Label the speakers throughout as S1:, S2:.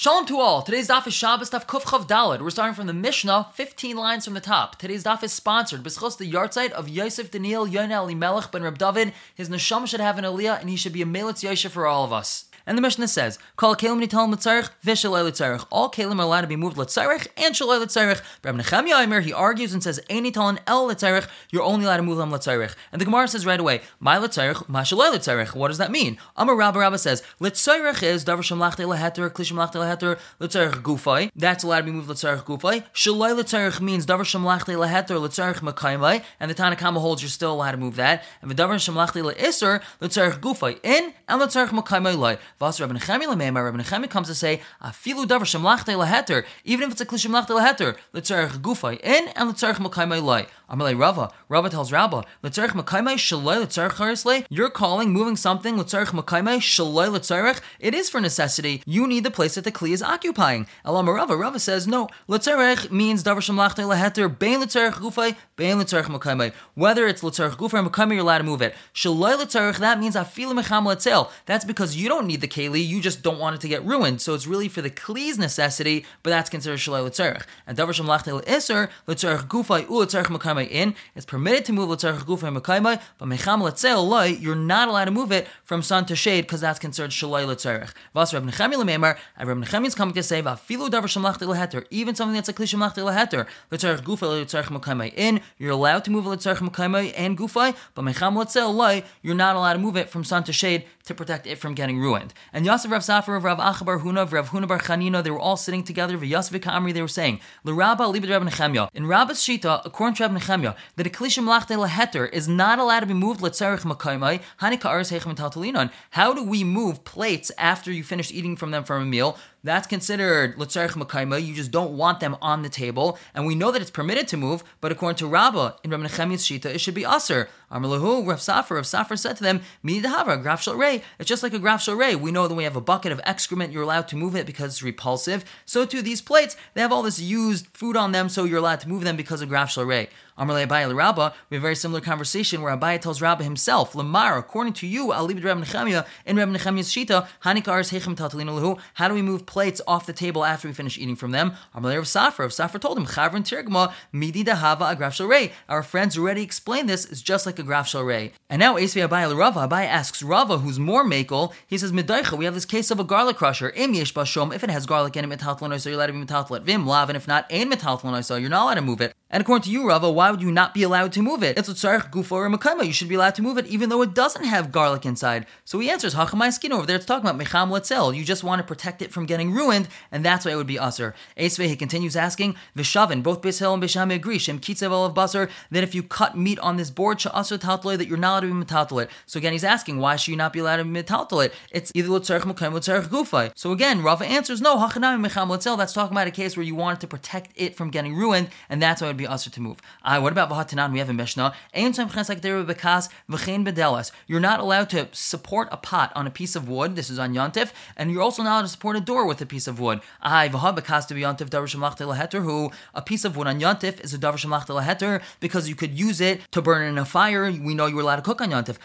S1: Shalom to all. Today's daf is Shabbos daf Kuf Chav Dalad. We're starting from the Mishnah, 15 lines from the top. Today's daf is sponsored b'schos the yahrzeit of Yosef Daniel Yonah Elimelech ben Reb David. His neshama should have an aliyah, and he should be a melitz yosher for all of us. And the Mishnah says, "Kol kelim nitalim letzarich v'shalei letzarich." All kelim are allowed to be moved letzarich and shalei letzarich. Rabbi Nechemia Aimer he argues and says, "Ein nitalim el letzarich." You're only allowed to move them letzarich. And the Gemara says right away, "My letzarich, ma shalei letzarich." What does that mean? Amar Rabba Rabba says, "Letzarich is davar shamlachte leheter, klishim lachte leheter, letzarich gufay." That's allowed to be moved letzarich gufay. Shalei letzarich means davar shamlachte leheter, letzarich makaymai. And the Tanakhama holds you're still allowed to move that. And the davar shamlachte leiser, letzarich gufay in and letzarich makaymai. Vas Rabbi Nechemi Lemema, Rabbi Nechemi comes to say, Afilu davar shemlachte leheter, even if it's a kli shemlachte leheter, letzarech gufay in and letzarech makaymai lai. Amalei Rava, Rava tells Rabba, letzarech makaymai shaloi letzarech charisle. You're calling moving something letzarech makaymai shaloi letzarech. It is for necessity. You need the place that the kli is occupying. Elam Rava, Rava says no. Letzarech means davar shemlachte leheter, bein letzarech gufay. Whether it's letzarech gufay or makaymai, you're allowed to move it. Shaloi letzarech, that means afilu mecham letzel. That's because you don't need the keli you just don't want it to get ruined. So it's really for the kli's necessity, but that's considered shalai l'tzarech. And davar shem lachte l'isr, l'tzarech gufay u l'tzarech makaymai in, it's permitted to move l'tzarech gufay makaymai, but mecham l'tzel loy, you're not allowed to move it from sun to shade because that's considered shalai l'tzarech. Vas Reb Nechemi l'memar, and Reb Nechemi is coming to say, v'afilu davar shem lachte l'heter, even something that's a kli shem lachte l'heter, l'tzarech gufay l'tzarech makaymai in, you're allowed to move l'tzarech makaymai and Gufai, but mecham l'tzel loy, you're not allowed to move it from sun to shade to protect it from getting ruined. And Yosef Rav Safar of Rav Achabar Huna Rav Huna Bar Chanina, they were all sitting together. V'Yosef Kamri, they were saying, L'Rabba Libid Rav Nechemya. In Rabba's Shita, according to Rav Nechemya, that a klishim lachte leheter is not allowed to be moved letzarich makaymai hanika aris heichem How do we move plates after you finish eating from them from a meal? That's considered letzarich makaima. You just don't want them on the table, and we know that it's permitted to move. But according to Rabbah in Rabbi Nechemi's shita, it should be aser. Amalahu Rav Safar. Rav Safar said to them, "Midi dahava graf ray. It's just like a graf ray. We know that we have a bucket of excrement. You're allowed to move it because it's repulsive. So too these plates, they have all this used food on them, so you're allowed to move them because of graf ray. Amarle Abai Rabba, we have a very similar conversation where Abai tells Rabba himself, Lamar, according to you, to Rabbi Nechemia, in Rabbi Nechemia's Shita, Hanikars Hechem Tatalina Lahu, how do we move plates off the table after we finish eating from them? Amarle of Safar, of Safar told him, Chavrin Tirgma, Midi Dahava Agraf Shalrei. Our friends already explained this, it's just like a Graf Shalrei. And now Esvi Abai Rava, Abai asks Rava, who's more makel, he says, Midaicha, we have this case of a garlic crusher, Im Yesh Bashom, if it has garlic in it, Metaltlanoy, so you're allowed to be Metaltlat Vim, Lav, and if not, Ain Metaltlanoy, so you're not allowed to move it. And according to you, Rava, why would you not be allowed to move it? It's tzarich or makama. You should be allowed to move it even though it doesn't have garlic inside. So he answers, hachamai skin over there. It's talking about mecham letzel. You just want to protect it from getting ruined, and that's why it would be usher. Esve, he continues asking, vishavin, both Bishel and Bisham agree, shem kitzev of basar, that if you cut meat on this board, sha'asr tatloi, that you're not allowed to be metaltol So again, he's asking, why should you not be allowed to be metaltol It's either letzarich makam or letzarich gufa. So again, Rava answers, no, hachanami mecham letzel. That's talking about a case where you wanted to protect it from getting ruined, and that's why it would be usher to move. Uh, what about Vahatanan? We have a Mishnah. You're not allowed to support a pot on a piece of wood. This is on Yontif. And you're also not allowed to support a door with a piece of wood. A piece of wood on Yontif is a Davar Shemlach Leheter because you could use it to burn in a fire. We know you're allowed to cook on Yontif.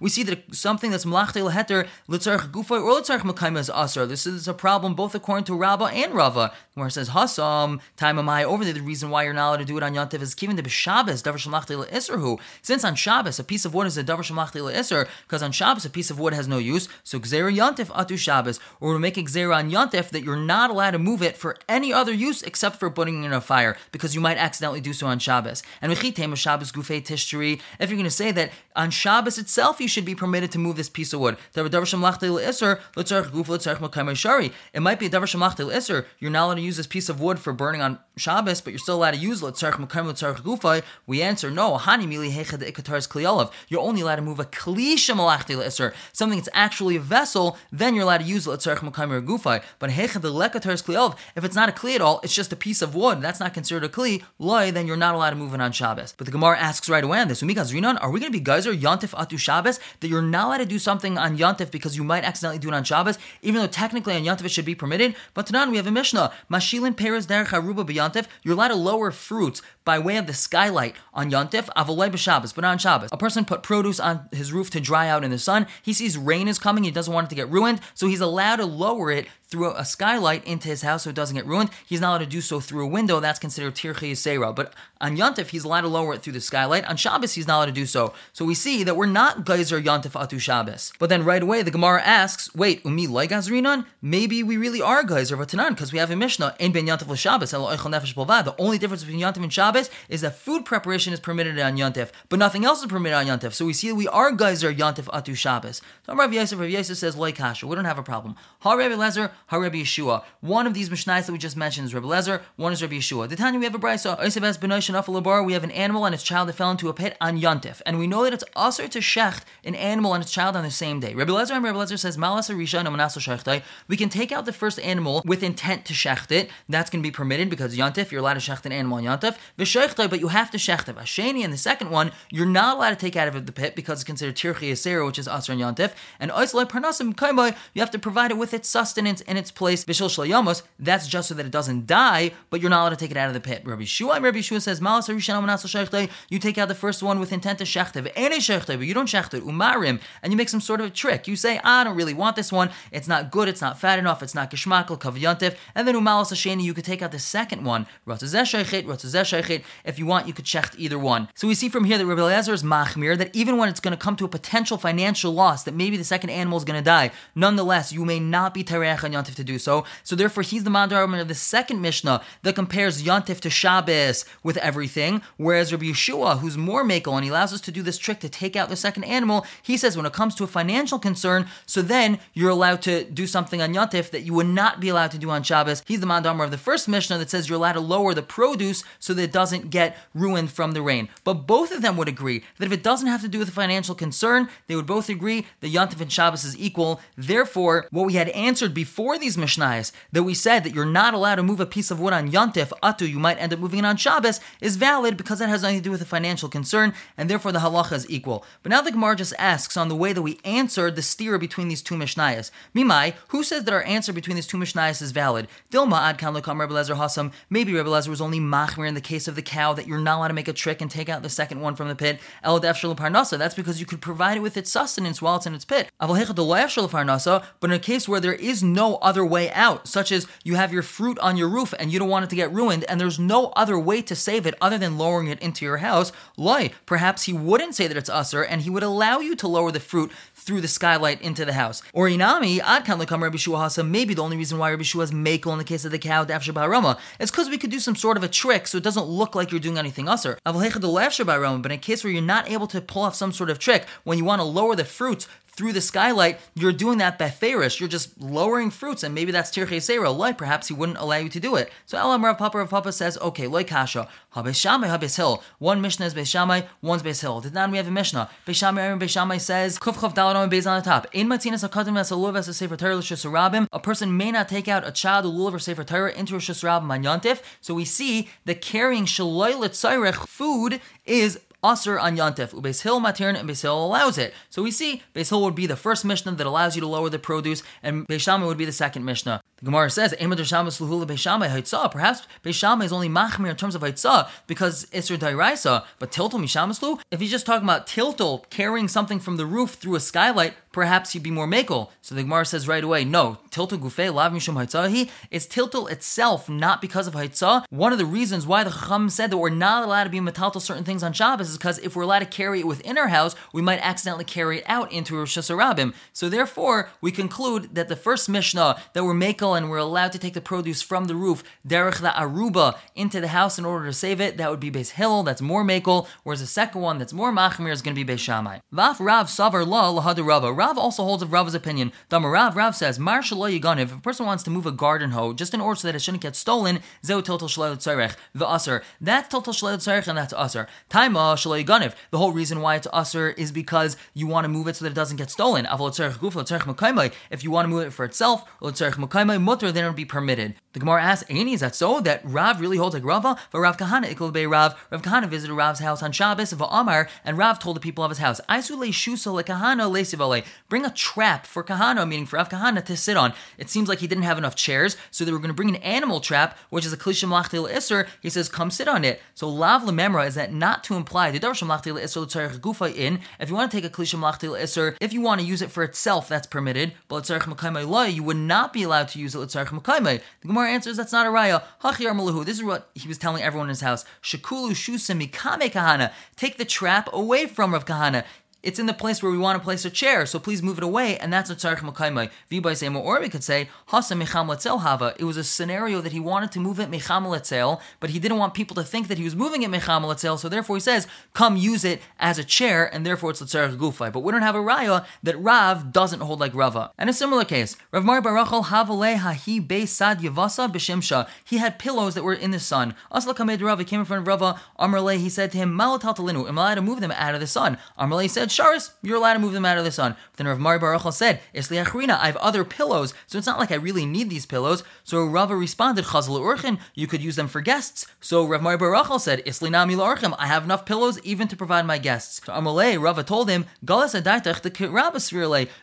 S1: We see that something that's Mlach Leheter, Litzarch Gufa or Litzarch Makaim is Aser. This is a problem both according to Rabbah and Rava, where it says Hasam, time of my over there. The reason why you're not allowed to do it on Yontif is given to Shabbos, Davar Shamachti Isserhu. Since on Shabbos a piece of wood is a Davar Shamachti Isser, because on Shabbos a piece of wood has no use, so Gzera Yontif Atu Shabbos, or we make a Gzera on Yontif that you're not allowed to move it for any other use except for putting it in a fire, because you might accidentally do so on Shabbos. And Mechitem Shabbos Gufei Tishtari, if you're going to say that on Shabbos itself you should be permitted to move this piece of wood, it might be a Davar Shamachti Isser, you're not allowed to use this piece of wood for burning on Shabbos, but you're still allowed to use letzarch mekayim letzarch gufay. We answer no. Hani mili hechad. You're only allowed to move a klisha malachti le'isr, something that's actually a vessel. Then you're allowed to use letzarch mekayim gufay. But hechad lekatar's kliyolav. If it's not a kli at all, it's just a piece of wood. That's not considered a kli. Loy, then you're not allowed to move it on Shabbos. But the Gemara asks right away on this. Umikaz rinon, are we going to be geyser yontif atu Shabbos that you're not allowed to do something on yontif because you might accidentally do it on Shabbos, even though technically on yontif it should be permitted? But Tanan we have a Mishnah. Mashilin Peres Derech Aruba B'Yantif, you're allowed to lower fruits by way of the skylight on Yantif, Avolay b'Shabbos, but not on Shabbos. A person put produce on his roof to dry out in the sun. He sees rain is coming. He doesn't want it to get ruined, so he's allowed to lower it through a skylight into his house so it doesn't get ruined. He's not allowed to do so through a window. That's considered tirchi yisera. But on Yantif, he's allowed to lower it through the skylight. On Shabbos, he's not allowed to do so. So we see that we're not geyser Yantif atu Shabbos. But then right away, the Gemara asks, wait, umi loy gazrinan? Maybe we really are geyser v'tanan because we have a Mishnah in ben Yantif l'Shabbos. The only difference between Yantif and Shabbos is that food preparation is permitted on Yantif, but nothing else is permitted on Yantif. So we see that we are geyser Yantif atu Shabbos. So Rav Yosef, Rav Yosef says loy kasha. We don't have a problem. Ha Rabbi Lezer, ha Rabbi Yeshua. One of these Mishnais that we just mentioned is Rabbi Lezer, one is Rabbi Yeshua. The Tanya we have a brisa. We have an animal and its child that fell into a pit on Yontif, and we know that it's also to shecht an animal and its child on the same day. Rabbi Lezer and Rabbi Lezer says Malas Arisha Manaso We can take out the first animal with intent to shecht it. That's going to be permitted because Yontif, you're allowed to shecht an animal on Yontif. but you have to shecht it. Asheni and the second one, you're not allowed to take out of the pit because it's considered tirchi asera, which is asr and Yontif. And Oislai Parnasim Kaimai, you have to provide it with its sustenance in its place. Bishil shlayamos, that's just so that it doesn't die, but you're not allowed to take it out of the pit. Rabbi Shua, Rabbi Shua says, Malas you take out the first one with intent to shechte, any shechte, but you don't shechte it, umarim, and you make some sort of a trick. You say, I don't really want this one, it's not good, it's not fat enough, it's not geshmakel, kavyantiv, and then umalas hasheni, you could take out the second one, if you want, you could shecht either one. So we see from here that Rabbi Eliezer is machmir, that even when it's going to come to a potential financial loss, that maybe the second animal is going to die, nonetheless, you may not be tereach on yantiv to do so. So therefore, he's the mandar of the second Mishnah that compares Yontif to Shabbos with everything, whereas Rabbi Yeshua, who's more makel, and he allows us to do this trick to take out the second animal, he says when it comes to a financial concern, so then you're allowed to do something on Yontif that you would not be allowed to do on Shabbos. He's the mandar of the first Mishnah that says you're allowed to lower the produce so that it doesn't get ruined from the rain. But both of them would agree that if it doesn't have to do with a financial concern, they would both agree that Yontif and Shabbos is equal. Therefore, what we had answered before these Mishnahs, that we said that you're not allowed to move a piece of wood on Yontif, Atu, you might end up moving it on Shabbos, is valid because that has nothing to do with a financial concern, and therefore the halacha is equal. But now the Gemara just asks on the way that we answered the steer between these two Mishnayos. Mimai, who says that our answer between these two Mishnayos is valid? Dilma ad kan lokam Rebbe Lezer Hasam. Maybe Rebbe Lezer was only machmir in the case of the cow that you're not allowed to make a trick and take out the second one from the pit. El parnasa. That's because you could provide it with its sustenance while it's in its pit. But in a case where there is no other way out, such as you have your fruit on your roof and you don't want it to get ruined, and there's no other way to save it other than lowering it into your house, loy, perhaps he wouldn't say that it's usser and he would allow you to lower the fruit through the skylight into the house. Or inami, ad kan lekam Rabbi Shua Hasa, maybe the only reason why Rabbi Shua is makel in the case of the cow, Dafsha Barama, is because we could do some sort of a trick so it doesn't look like you're doing anything usser. But in a case where you're not able to pull off some sort of trick, when you want to lower the fruits through the skylight, you're doing that beferish. You're just lowering fruits, and maybe that's tirche seira. Like perhaps he wouldn't allow you to do it. So Elam Rav Papa Rav Papa says, okay, loy kasha, habes shamay habes hill. One mishnah is beis shamay, one's. Did not we have a mishnah? Beis shamay and beis shamay says kuf chav daladon beis on the top. In matinas hakadim as a lulav as a sefer Torah l'shusarabim. A person may not take out a child lulav or sefer Torah into a shusarabim on yontif. So we see that carrying shaloi l'tzayrech food is Aser on Yantef. Ubeis Hill Matirn and Beis Hill allows it. So we see Beis Hill would be the first Mishnah that allows you to lower the produce, and Beis would be the second Mishnah. The Gemara says, Perhaps Beis Shammai is only Machmir in terms of Haitzah because it's Isra Dairaisa, but Tiltul Mishamaslu, if he's just talking about Tiltul carrying something from the roof through a skylight, perhaps he'd be more makel. So the Gemara says right away, no, tiltul gufe lav mishum haitzahi. It's tiltul itself, not because of haitzah. One of the reasons why the Chacham said that we're not allowed to be metaltal certain things on Shabbos is because if we're allowed to carry it within our house, we might accidentally carry it out into reshus harabim. So therefore, we conclude that the first Mishnah that we're makel and we're allowed to take the produce from the roof derech the aruba into the house in order to save it, that would be Beis Hill, that's more makel. Whereas the second one that's more machmir is going to be Beis Shammai. Vaf Rav Savar La Lahadu Rava. Rav also holds of Rav's opinion. The Rav, Rav says, Mar Yigan, if a person wants to move a garden hoe just in order so that it shouldn't get stolen, Zeu Total Shalel Tzarech, the Usr. That's Total Shalel Tzarech and that's Usr. Taima Shalel Yiganiv. The whole reason why it's Usr is because you want to move it so that it doesn't get stolen. If you want to move it for itself, mutter, then it would be permitted. The Gemara asks, Aini, is that so? That Rav really holds like Rava? For Rav Kahana, Bey Rav. Rav Kahana visited Rav's house on Shabbos of Amar, and Rav told the people of his house, Aisule Shusa Kahana le Bring a trap for Kahana, meaning for Rav Kahana to sit on. It seems like he didn't have enough chairs, so they were going to bring an animal trap, which is a Klishim Lachtil Isser. He says, Come sit on it. So Lav Lememra is that not to imply the Darshim Lachtil Isser Gufa in. If you want to take a Klishim Lachtil Isser, if you want to use it for itself, that's permitted. But you would not be allowed to use it L'tzarech The Gemara answers that's not a raya. Hachiyar maluhu. This is what he was telling everyone in his house. Shakulu shusim mikame kahana. Take the trap away from Rav Kahana it's in the place where we want to place a chair, so please move it away, and that's what Tzarech Makaimai. Vibai say or we could say, Hasa Mecham Letzel Hava. It was a scenario that he wanted to move it Mecham Letzel, but he didn't want people to think that he was moving it Mecham Letzel, so therefore he says, come use it as a chair, and therefore it's Tzarech Gufai. But we don't have a raya that Rav doesn't hold like Rava. And a similar case, Rav Mar Barachal Havale Hahi Be Sad Yavasa B'Shimsha. He had pillows that were in the sun. Asla Kamed Rav, he came in front of Rava. Amrle, he said to him, Malataltalinu, am I to move them out of the sun? Amrle said, Sharis, you're allowed to move them out of the sun. But then Rav Mari Baruch said, Isli Achrina, I have other pillows, so it's not like I really need these pillows. So Rava responded, Chazal Urchin, you could use them for guests. So Rav Mari Baruch said, Isli Nami Lorchim, I have enough pillows even to provide my guests. So Amalei, Rava told him, Galas Adaitach the Rabba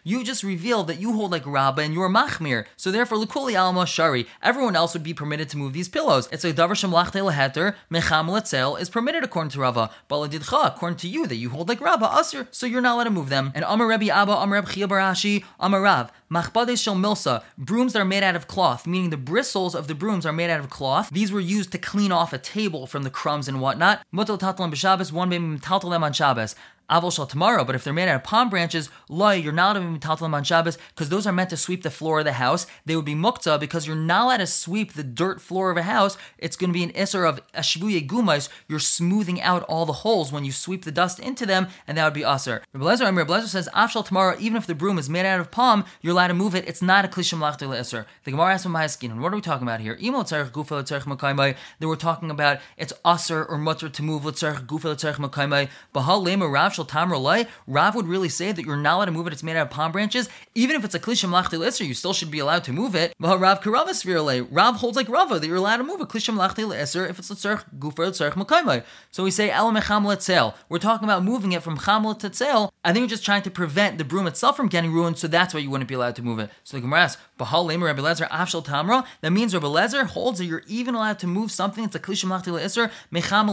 S1: you just revealed that you hold like Rabba and you're Machmir. So therefore, Lukuli Alma Shari, everyone else would be permitted to move these pillows. It's a Davar Shem Lachte Leheter, Mecham Letzel is permitted according to Rava. But according to you, that you hold like Rabba, Asr, so you're not allowed to move them. And Amar Rebbe Abba, Amar Reb Chia Barashi, Amar Rav, Machbades Shel Milsa, brooms that are made out of cloth, meaning the bristles of the brooms are made out of cloth. These were used to clean off a table from the crumbs and whatnot. Mutal Tatalam B'Shabbos, one baby Tatal them on Shabbos. Avol tomorrow, but if they're made out of palm branches, loy, you're not allowed to be on Shabbos because those are meant to sweep the floor of the house. They would be mukta because you're not allowed to sweep the dirt floor of a house. It's going to be an isser of ashvuye gumais. You're smoothing out all the holes when you sweep the dust into them, and that would be aser. Rebelezer, Rebelezer says, afshal tomorrow, even if the broom is made out of palm, you're allowed to move it. It's not a klishim lachtel isser. The Gemara asks my skin, and what are we talking about here? Imo tzarech gufa They were talking about it's aser or mutter to move tzarech gufa tzarech makaymai. Bahal lema rav shal tamra Rav would really say that you're not allowed to move it. It's made out of palm branches. Even if it's a klishim lachti lister, you still should be allowed to move it. Rav karavas Rav holds like Rava that you're allowed to move a klishim lachti lister if it's letzarch gufer letzarch makaymai. So we say el mecham letzel. We're talking about moving it from chamlet to tzel. I think you're just trying to prevent the broom itself from getting ruined, so that's why you wouldn't be allowed to move it. So the Gemara asks, Bahal Lemer Rabbi Lezer Afshal Tamra. That means Rabbi Lezer holds that you're even allowed to move something. It's a klishim lachti le'isr mecham.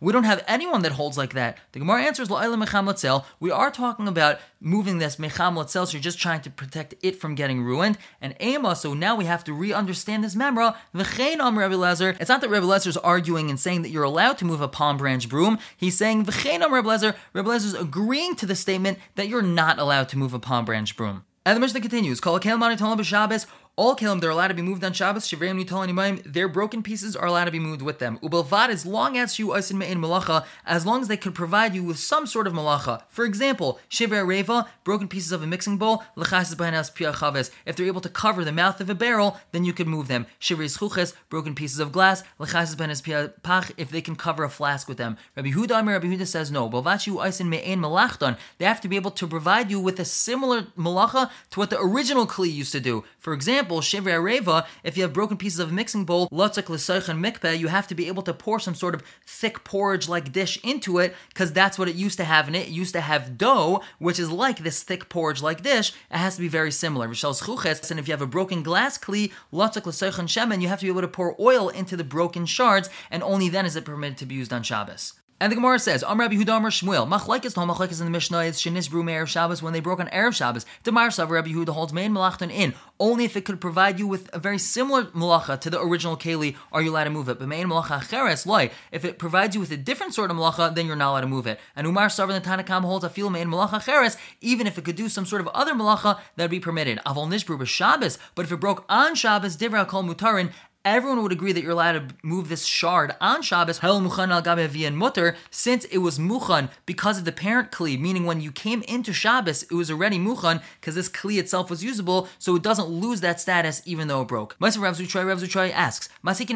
S1: We don't have anyone that holds like that. The Gemara answers la'ila mecham letzel. We are talking about moving this mecham letzel, so you're just trying to protect it from getting ruined. And ema, so now we have to re-understand this memra. Rabbi Lezer. It's not that Rabbi Lezer is arguing and saying that you're allowed to move a palm branch broom. He's saying v'chein Rabbi Lezer. Rabbi Lezer is agreeing to the statement that you're not allowed to move a palm branch broom. And the Mishnah continues, all kelim, they're allowed to be moved on Shabbos. Shivreim nitolan their broken pieces are allowed to be moved with them. Ubelvad, as long as you isin me'in malacha, as long as they could provide you with some sort of malacha. For example, shiver reva, broken pieces of a mixing bowl, lechas behanas piachaves. If they're able to cover the mouth of a barrel, then you could move them. Shiver chuches, broken pieces of glass, lechas behanas piapach, if they can cover a flask with them. Rabbi Huda, Rabbi Huda says no. Belvachu isin me'in malachton, they have to be able to provide you with a similar malacha to what the original kli used to do. For example, Shivri Areva, if you have broken pieces of a mixing bowl, Lotzak and Mikpeh, you have to be able to pour some sort of thick porridge like dish into it, because that's what it used to have in it. It used to have dough, which is like this thick porridge like dish. It has to be very similar. And if you have a broken glass kli, Lotzak and Shemen, you have to be able to pour oil into the broken shards, and only then is it permitted to be used on Shabbos. And the Gemara says, Am Rabbi Huda Amar Shmuel, Machlekes no Machlekes in the Mishnah is Shinis Bru Meir Shabbos when they broke on Erev Shabbos. Demar Sav Rabbi Huda holds main Malachton in only if it could provide you with a very similar malacha to the original keli are you allowed to move it. But main malacha cheres loy, if it provides you with a different sort of malacha, then you're not allowed to move it. And Umar Savar the Tanakam holds a feel main malacha cheres, even if it could do some sort of other malacha, that'd be permitted. Avol Nishbru Shabbos, but if it broke on Shabbos, Divra Kol Mutarin, everyone would agree that you're allowed to move this shard on Shabbos, since it was Muchan because of the parent Kli, meaning when you came into Shabbos, it was already Muchan because this Kli itself was usable, so it doesn't lose that status even though it broke. Maser Rav Zutroy, Rav Zutroy asks, Masikin.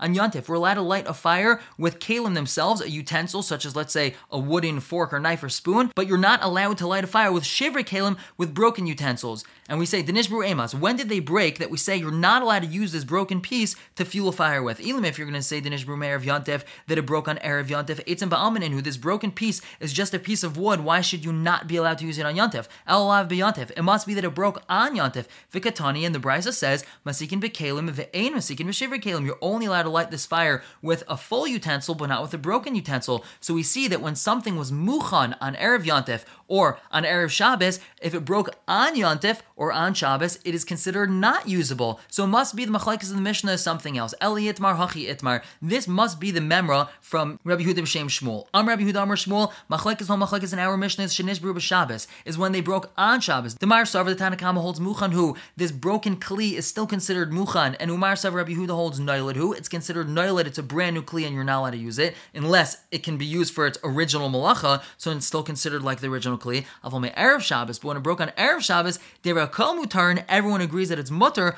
S1: On Yontif, we're allowed to light a fire with Kalim themselves, a utensil such as, let's say, a wooden fork or knife or spoon, but you're not allowed to light a fire with Shivrei Kalim with broken utensils. And we say, Denishbru Amos, when did they break that we say you're not allowed to use this broken piece to fuel a fire with? Elam, if you're going to say Denishbru Meir of Yontif, that it broke on Erev Yontif, Eitzim Ba'almanin, who this broken piece is just a piece of wood, why should you not be allowed to use it on Yontif? Elalav B'Yontif, it must be that it broke on Yontif. Vikatani, and the Brisa says, Masikin B'Kalim, Ve'ain Masikin B'Shivri Kalim, you're only allowed to light this fire with a full utensil, but not with a broken utensil. So we see that when something was Muchan on Erev Yontif, or on Erev Shabbos, if it broke on Yontif or on Shabbos, it is considered not usable. So it must be the Machlekes of the Mishnah is something else. Eli Itmar, Hachi Itmar. This must be the Memra from Rabbi Huda B'Shem Shmuel. Am Rabbi Huda Amar Shmuel, Machlekes Hom Machlekes in our Mishnah is Shenish B'Ruba Shabbos, is when they broke on Shabbos. The Mar Sarva, the Tanakama holds Muchan Hu. This broken Kli is still considered Muchan, and Umar Sarva Rabbi Huda holds Noilid Hu. It's considered Noilid, it's a brand new Kli, and you're not allowed to use it, unless it can be used for its original Malacha, so it's still considered like the original Kli. Avol Erev Shabbos, but when it broke on Erev Shabbos, Dera Kol Mutar, everyone agrees that it's Mutar,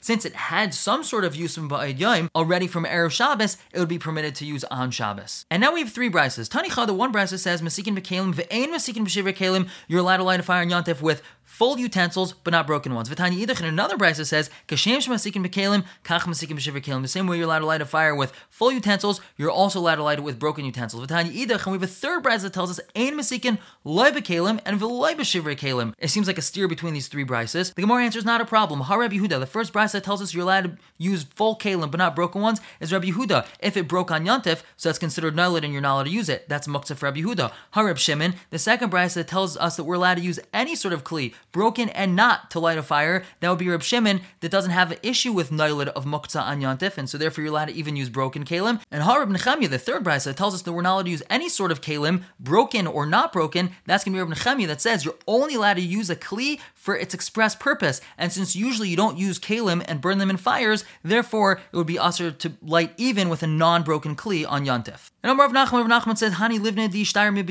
S1: since it had some sort of use from Ba'id already from Erev Shabbos, it would be permitted to use on Shabbos. And now we have three brises. Tani the one brisa says, Masikin Bekalim, Ve'ain Masikin B'Shivir Kalim, you're allowed to light a fire on Yontif with full utensils, but not broken ones. V'tanya idach, and another brisa says, Kashem shmasikim bekalim, kach masikim b'shiver kalim. The same way you're allowed to light a fire with full utensils, you're also allowed to light it with broken utensils. V'tanya idach, and we have a third brisa that tells us, Ein masikin loy bekalim and v'loy b'shiver kalim. It seems like a steer between these three brises. The Gemara answers not a problem. Ha Rabbi Yehuda, the first brisa tells us you're allowed to use full kalim, but not broken ones, is Rabbi Yehuda. If it broke on Yantif, so that's considered nullid and you're not allowed to use it. That's muktzah for Rabbi Yehuda. Ha Shimon, the second brisa that tells us that we're allowed to use any sort of kli, broken and not to light a fire, that would be Reb Shimon that doesn't have an issue with Nailid of Muktzah on Yantif, and so therefore you're allowed to even use broken Kalim. And Harab Nechemia, the third brisa, tells us that we're not allowed to use any sort of Kalim, broken or not broken. That's going to be Reb Nechemia that says you're only allowed to use a Kli for its express purpose. And since usually you don't use Kalim and burn them in fires, therefore it would be usher to light even with a non-broken Kli on Yontif. And Omar of Nachman, Rav Nachman says, Hani livne di shtair mi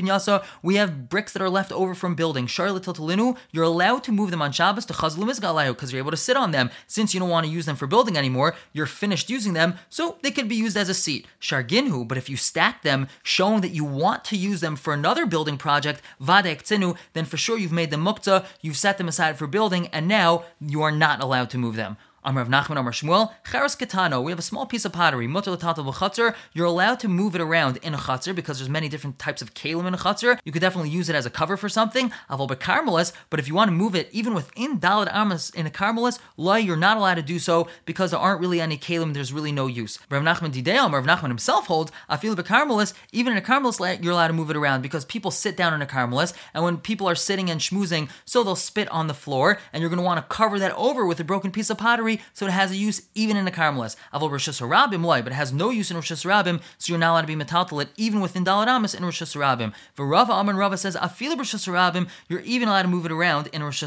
S1: we have bricks that are left over from building. Charlotte Tiltalinu, you're allowed to move them on Shabbos to Chazlu Mizgalayu because you're able to sit on them. Since you don't want to use them for building anymore, you're finished using them, so they could be used as a seat. Sharginhu, but if you stack them, showing that you want to use them for another building project, Vadek Tzinu, then for sure you've made them mukta, you've set them aside for building, and now you are not allowed to move them. Amr of Nachman Amr Shmuel, Cheres Katano, we have a small piece of pottery, Mutter L'Tatal you're allowed to move it around in a Chatzar because there's many different types of kalim in a Chatzar. You could definitely use it as a cover for something, Aval Bekarmelis, but if you want to move it even within Dalad Amas in a Karmelis, Lai, you're not allowed to do so because there aren't really any kalim, there's really no use. Rav Nachman Didei, Rav Nachman himself holds, Afil Bekarmelis, even in a Karmelis, you're allowed to move it around because people sit down in a Karmelis, and when people are sitting and schmoozing, so they'll spit on the floor, and you're going to want to cover that over with a broken piece of pottery so it has a use even in a Carmelis. Avol reshus harabim but it has no use in Rosh so you're not allowed to be metaltalit even within Dalad Amis in reshus harabim. Rava Amon Rava says, Afil Rosh you're even allowed to move it around in Rosh.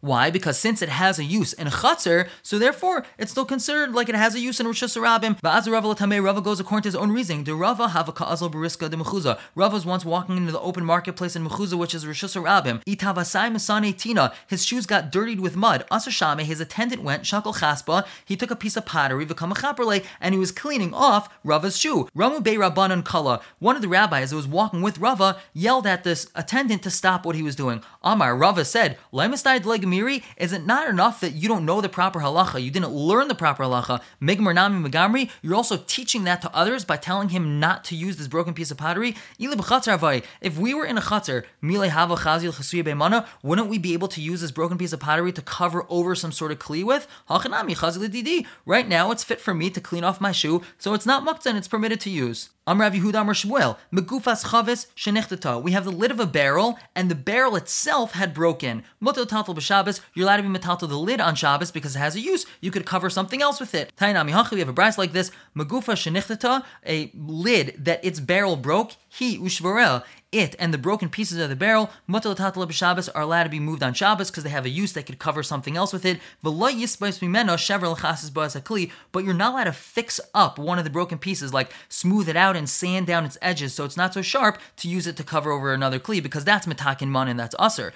S1: Why? Because since it has a use in Chatzar, so therefore it's still considered like it has a use in reshus harabim. Va'az Rava Latame, Rava goes according to his own reasoning. The Rava have a Ka'azal Bariska de Mechuza. Rava was once walking into the open marketplace in Mechuza, which is Rosh. Itavasai Masane Tina, his shoes got dirtied with mud. Asashame, his attendant went, Shakal Chaspa, he took a piece of pottery, and he was cleaning off Rava's shoe. Ramu Bey Rabbanan Kala, one of the rabbis that was walking with Rava, yelled at this attendant to stop what he was doing. Amar, Rava said, is it not enough that you don't know the proper halacha, you didn't learn the proper halacha, Migmar Nami Megamri, you're also teaching that to others by telling him not to use this broken piece of pottery? If we were in a chatzar, wouldn't we be able to use this broken piece of pottery to cover over some sort of kli with? Right now, it's fit for me to clean off my shoe, so it's not muktzah and it's permitted to use. Amrav Yehuda Amr Shmuel, Megufas Chavis Shenichtata. We have the lid of a barrel, and the barrel itself had broken. Tatal b'Shabbos, you're allowed to be metaltal the lid on Shabbos because it has a use. You could cover something else with it. Tainami Hachi, we have a brass like this, Megufa Shenichtata, a lid that its barrel broke. He Ushvarel, it and the broken pieces of the barrel, mutal tatal Shabbos, are allowed to be moved on Shabbos because they have a use that could cover something else with it. But you're not allowed to fix up one of the broken pieces, like smooth it out and sand down its edges so it's not so sharp to use it to cover over another kli because that's metakin man and that's usr.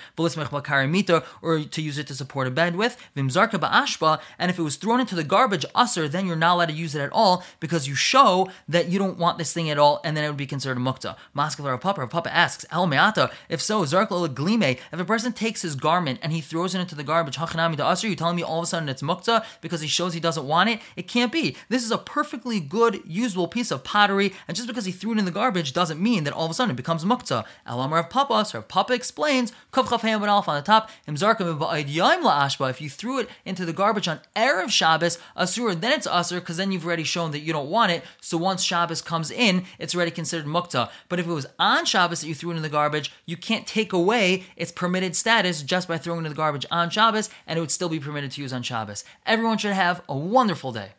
S1: Or to use it to support a bed with. Vimzarka ba'ashba, and if it was thrown into the garbage usr, then you're not allowed to use it at all because you show that you don't want this thing at all, and then it would be considered a mukta. Maskalar papa, Papa asks, El Meata, if so, Zarkla Glime, if a person takes his garment and he throws it into the garbage, Hachanami to Asr, You're telling me all of a sudden it's mukta because he shows he doesn't want it? It can't be. This is a perfectly good, usable piece of pottery, and just because he threw it in the garbage doesn't mean that all of a sudden it becomes mukta. El Amar of Papa, Sir Papa explains, Kav Chav Alf on the top, Imzarkim Ashba. if you threw it into the garbage on Erev Shabbos, Asur, then it's Asur, because then you've already shown that you don't want it. So once Shabbos comes in, it's already considered mukta. But if it was on Shabbos that you threw it in the garbage, you can't take away its permitted status just by throwing it in the garbage on Shabbos, and it would still be permitted to use on Shabbos. Everyone should have a wonderful day.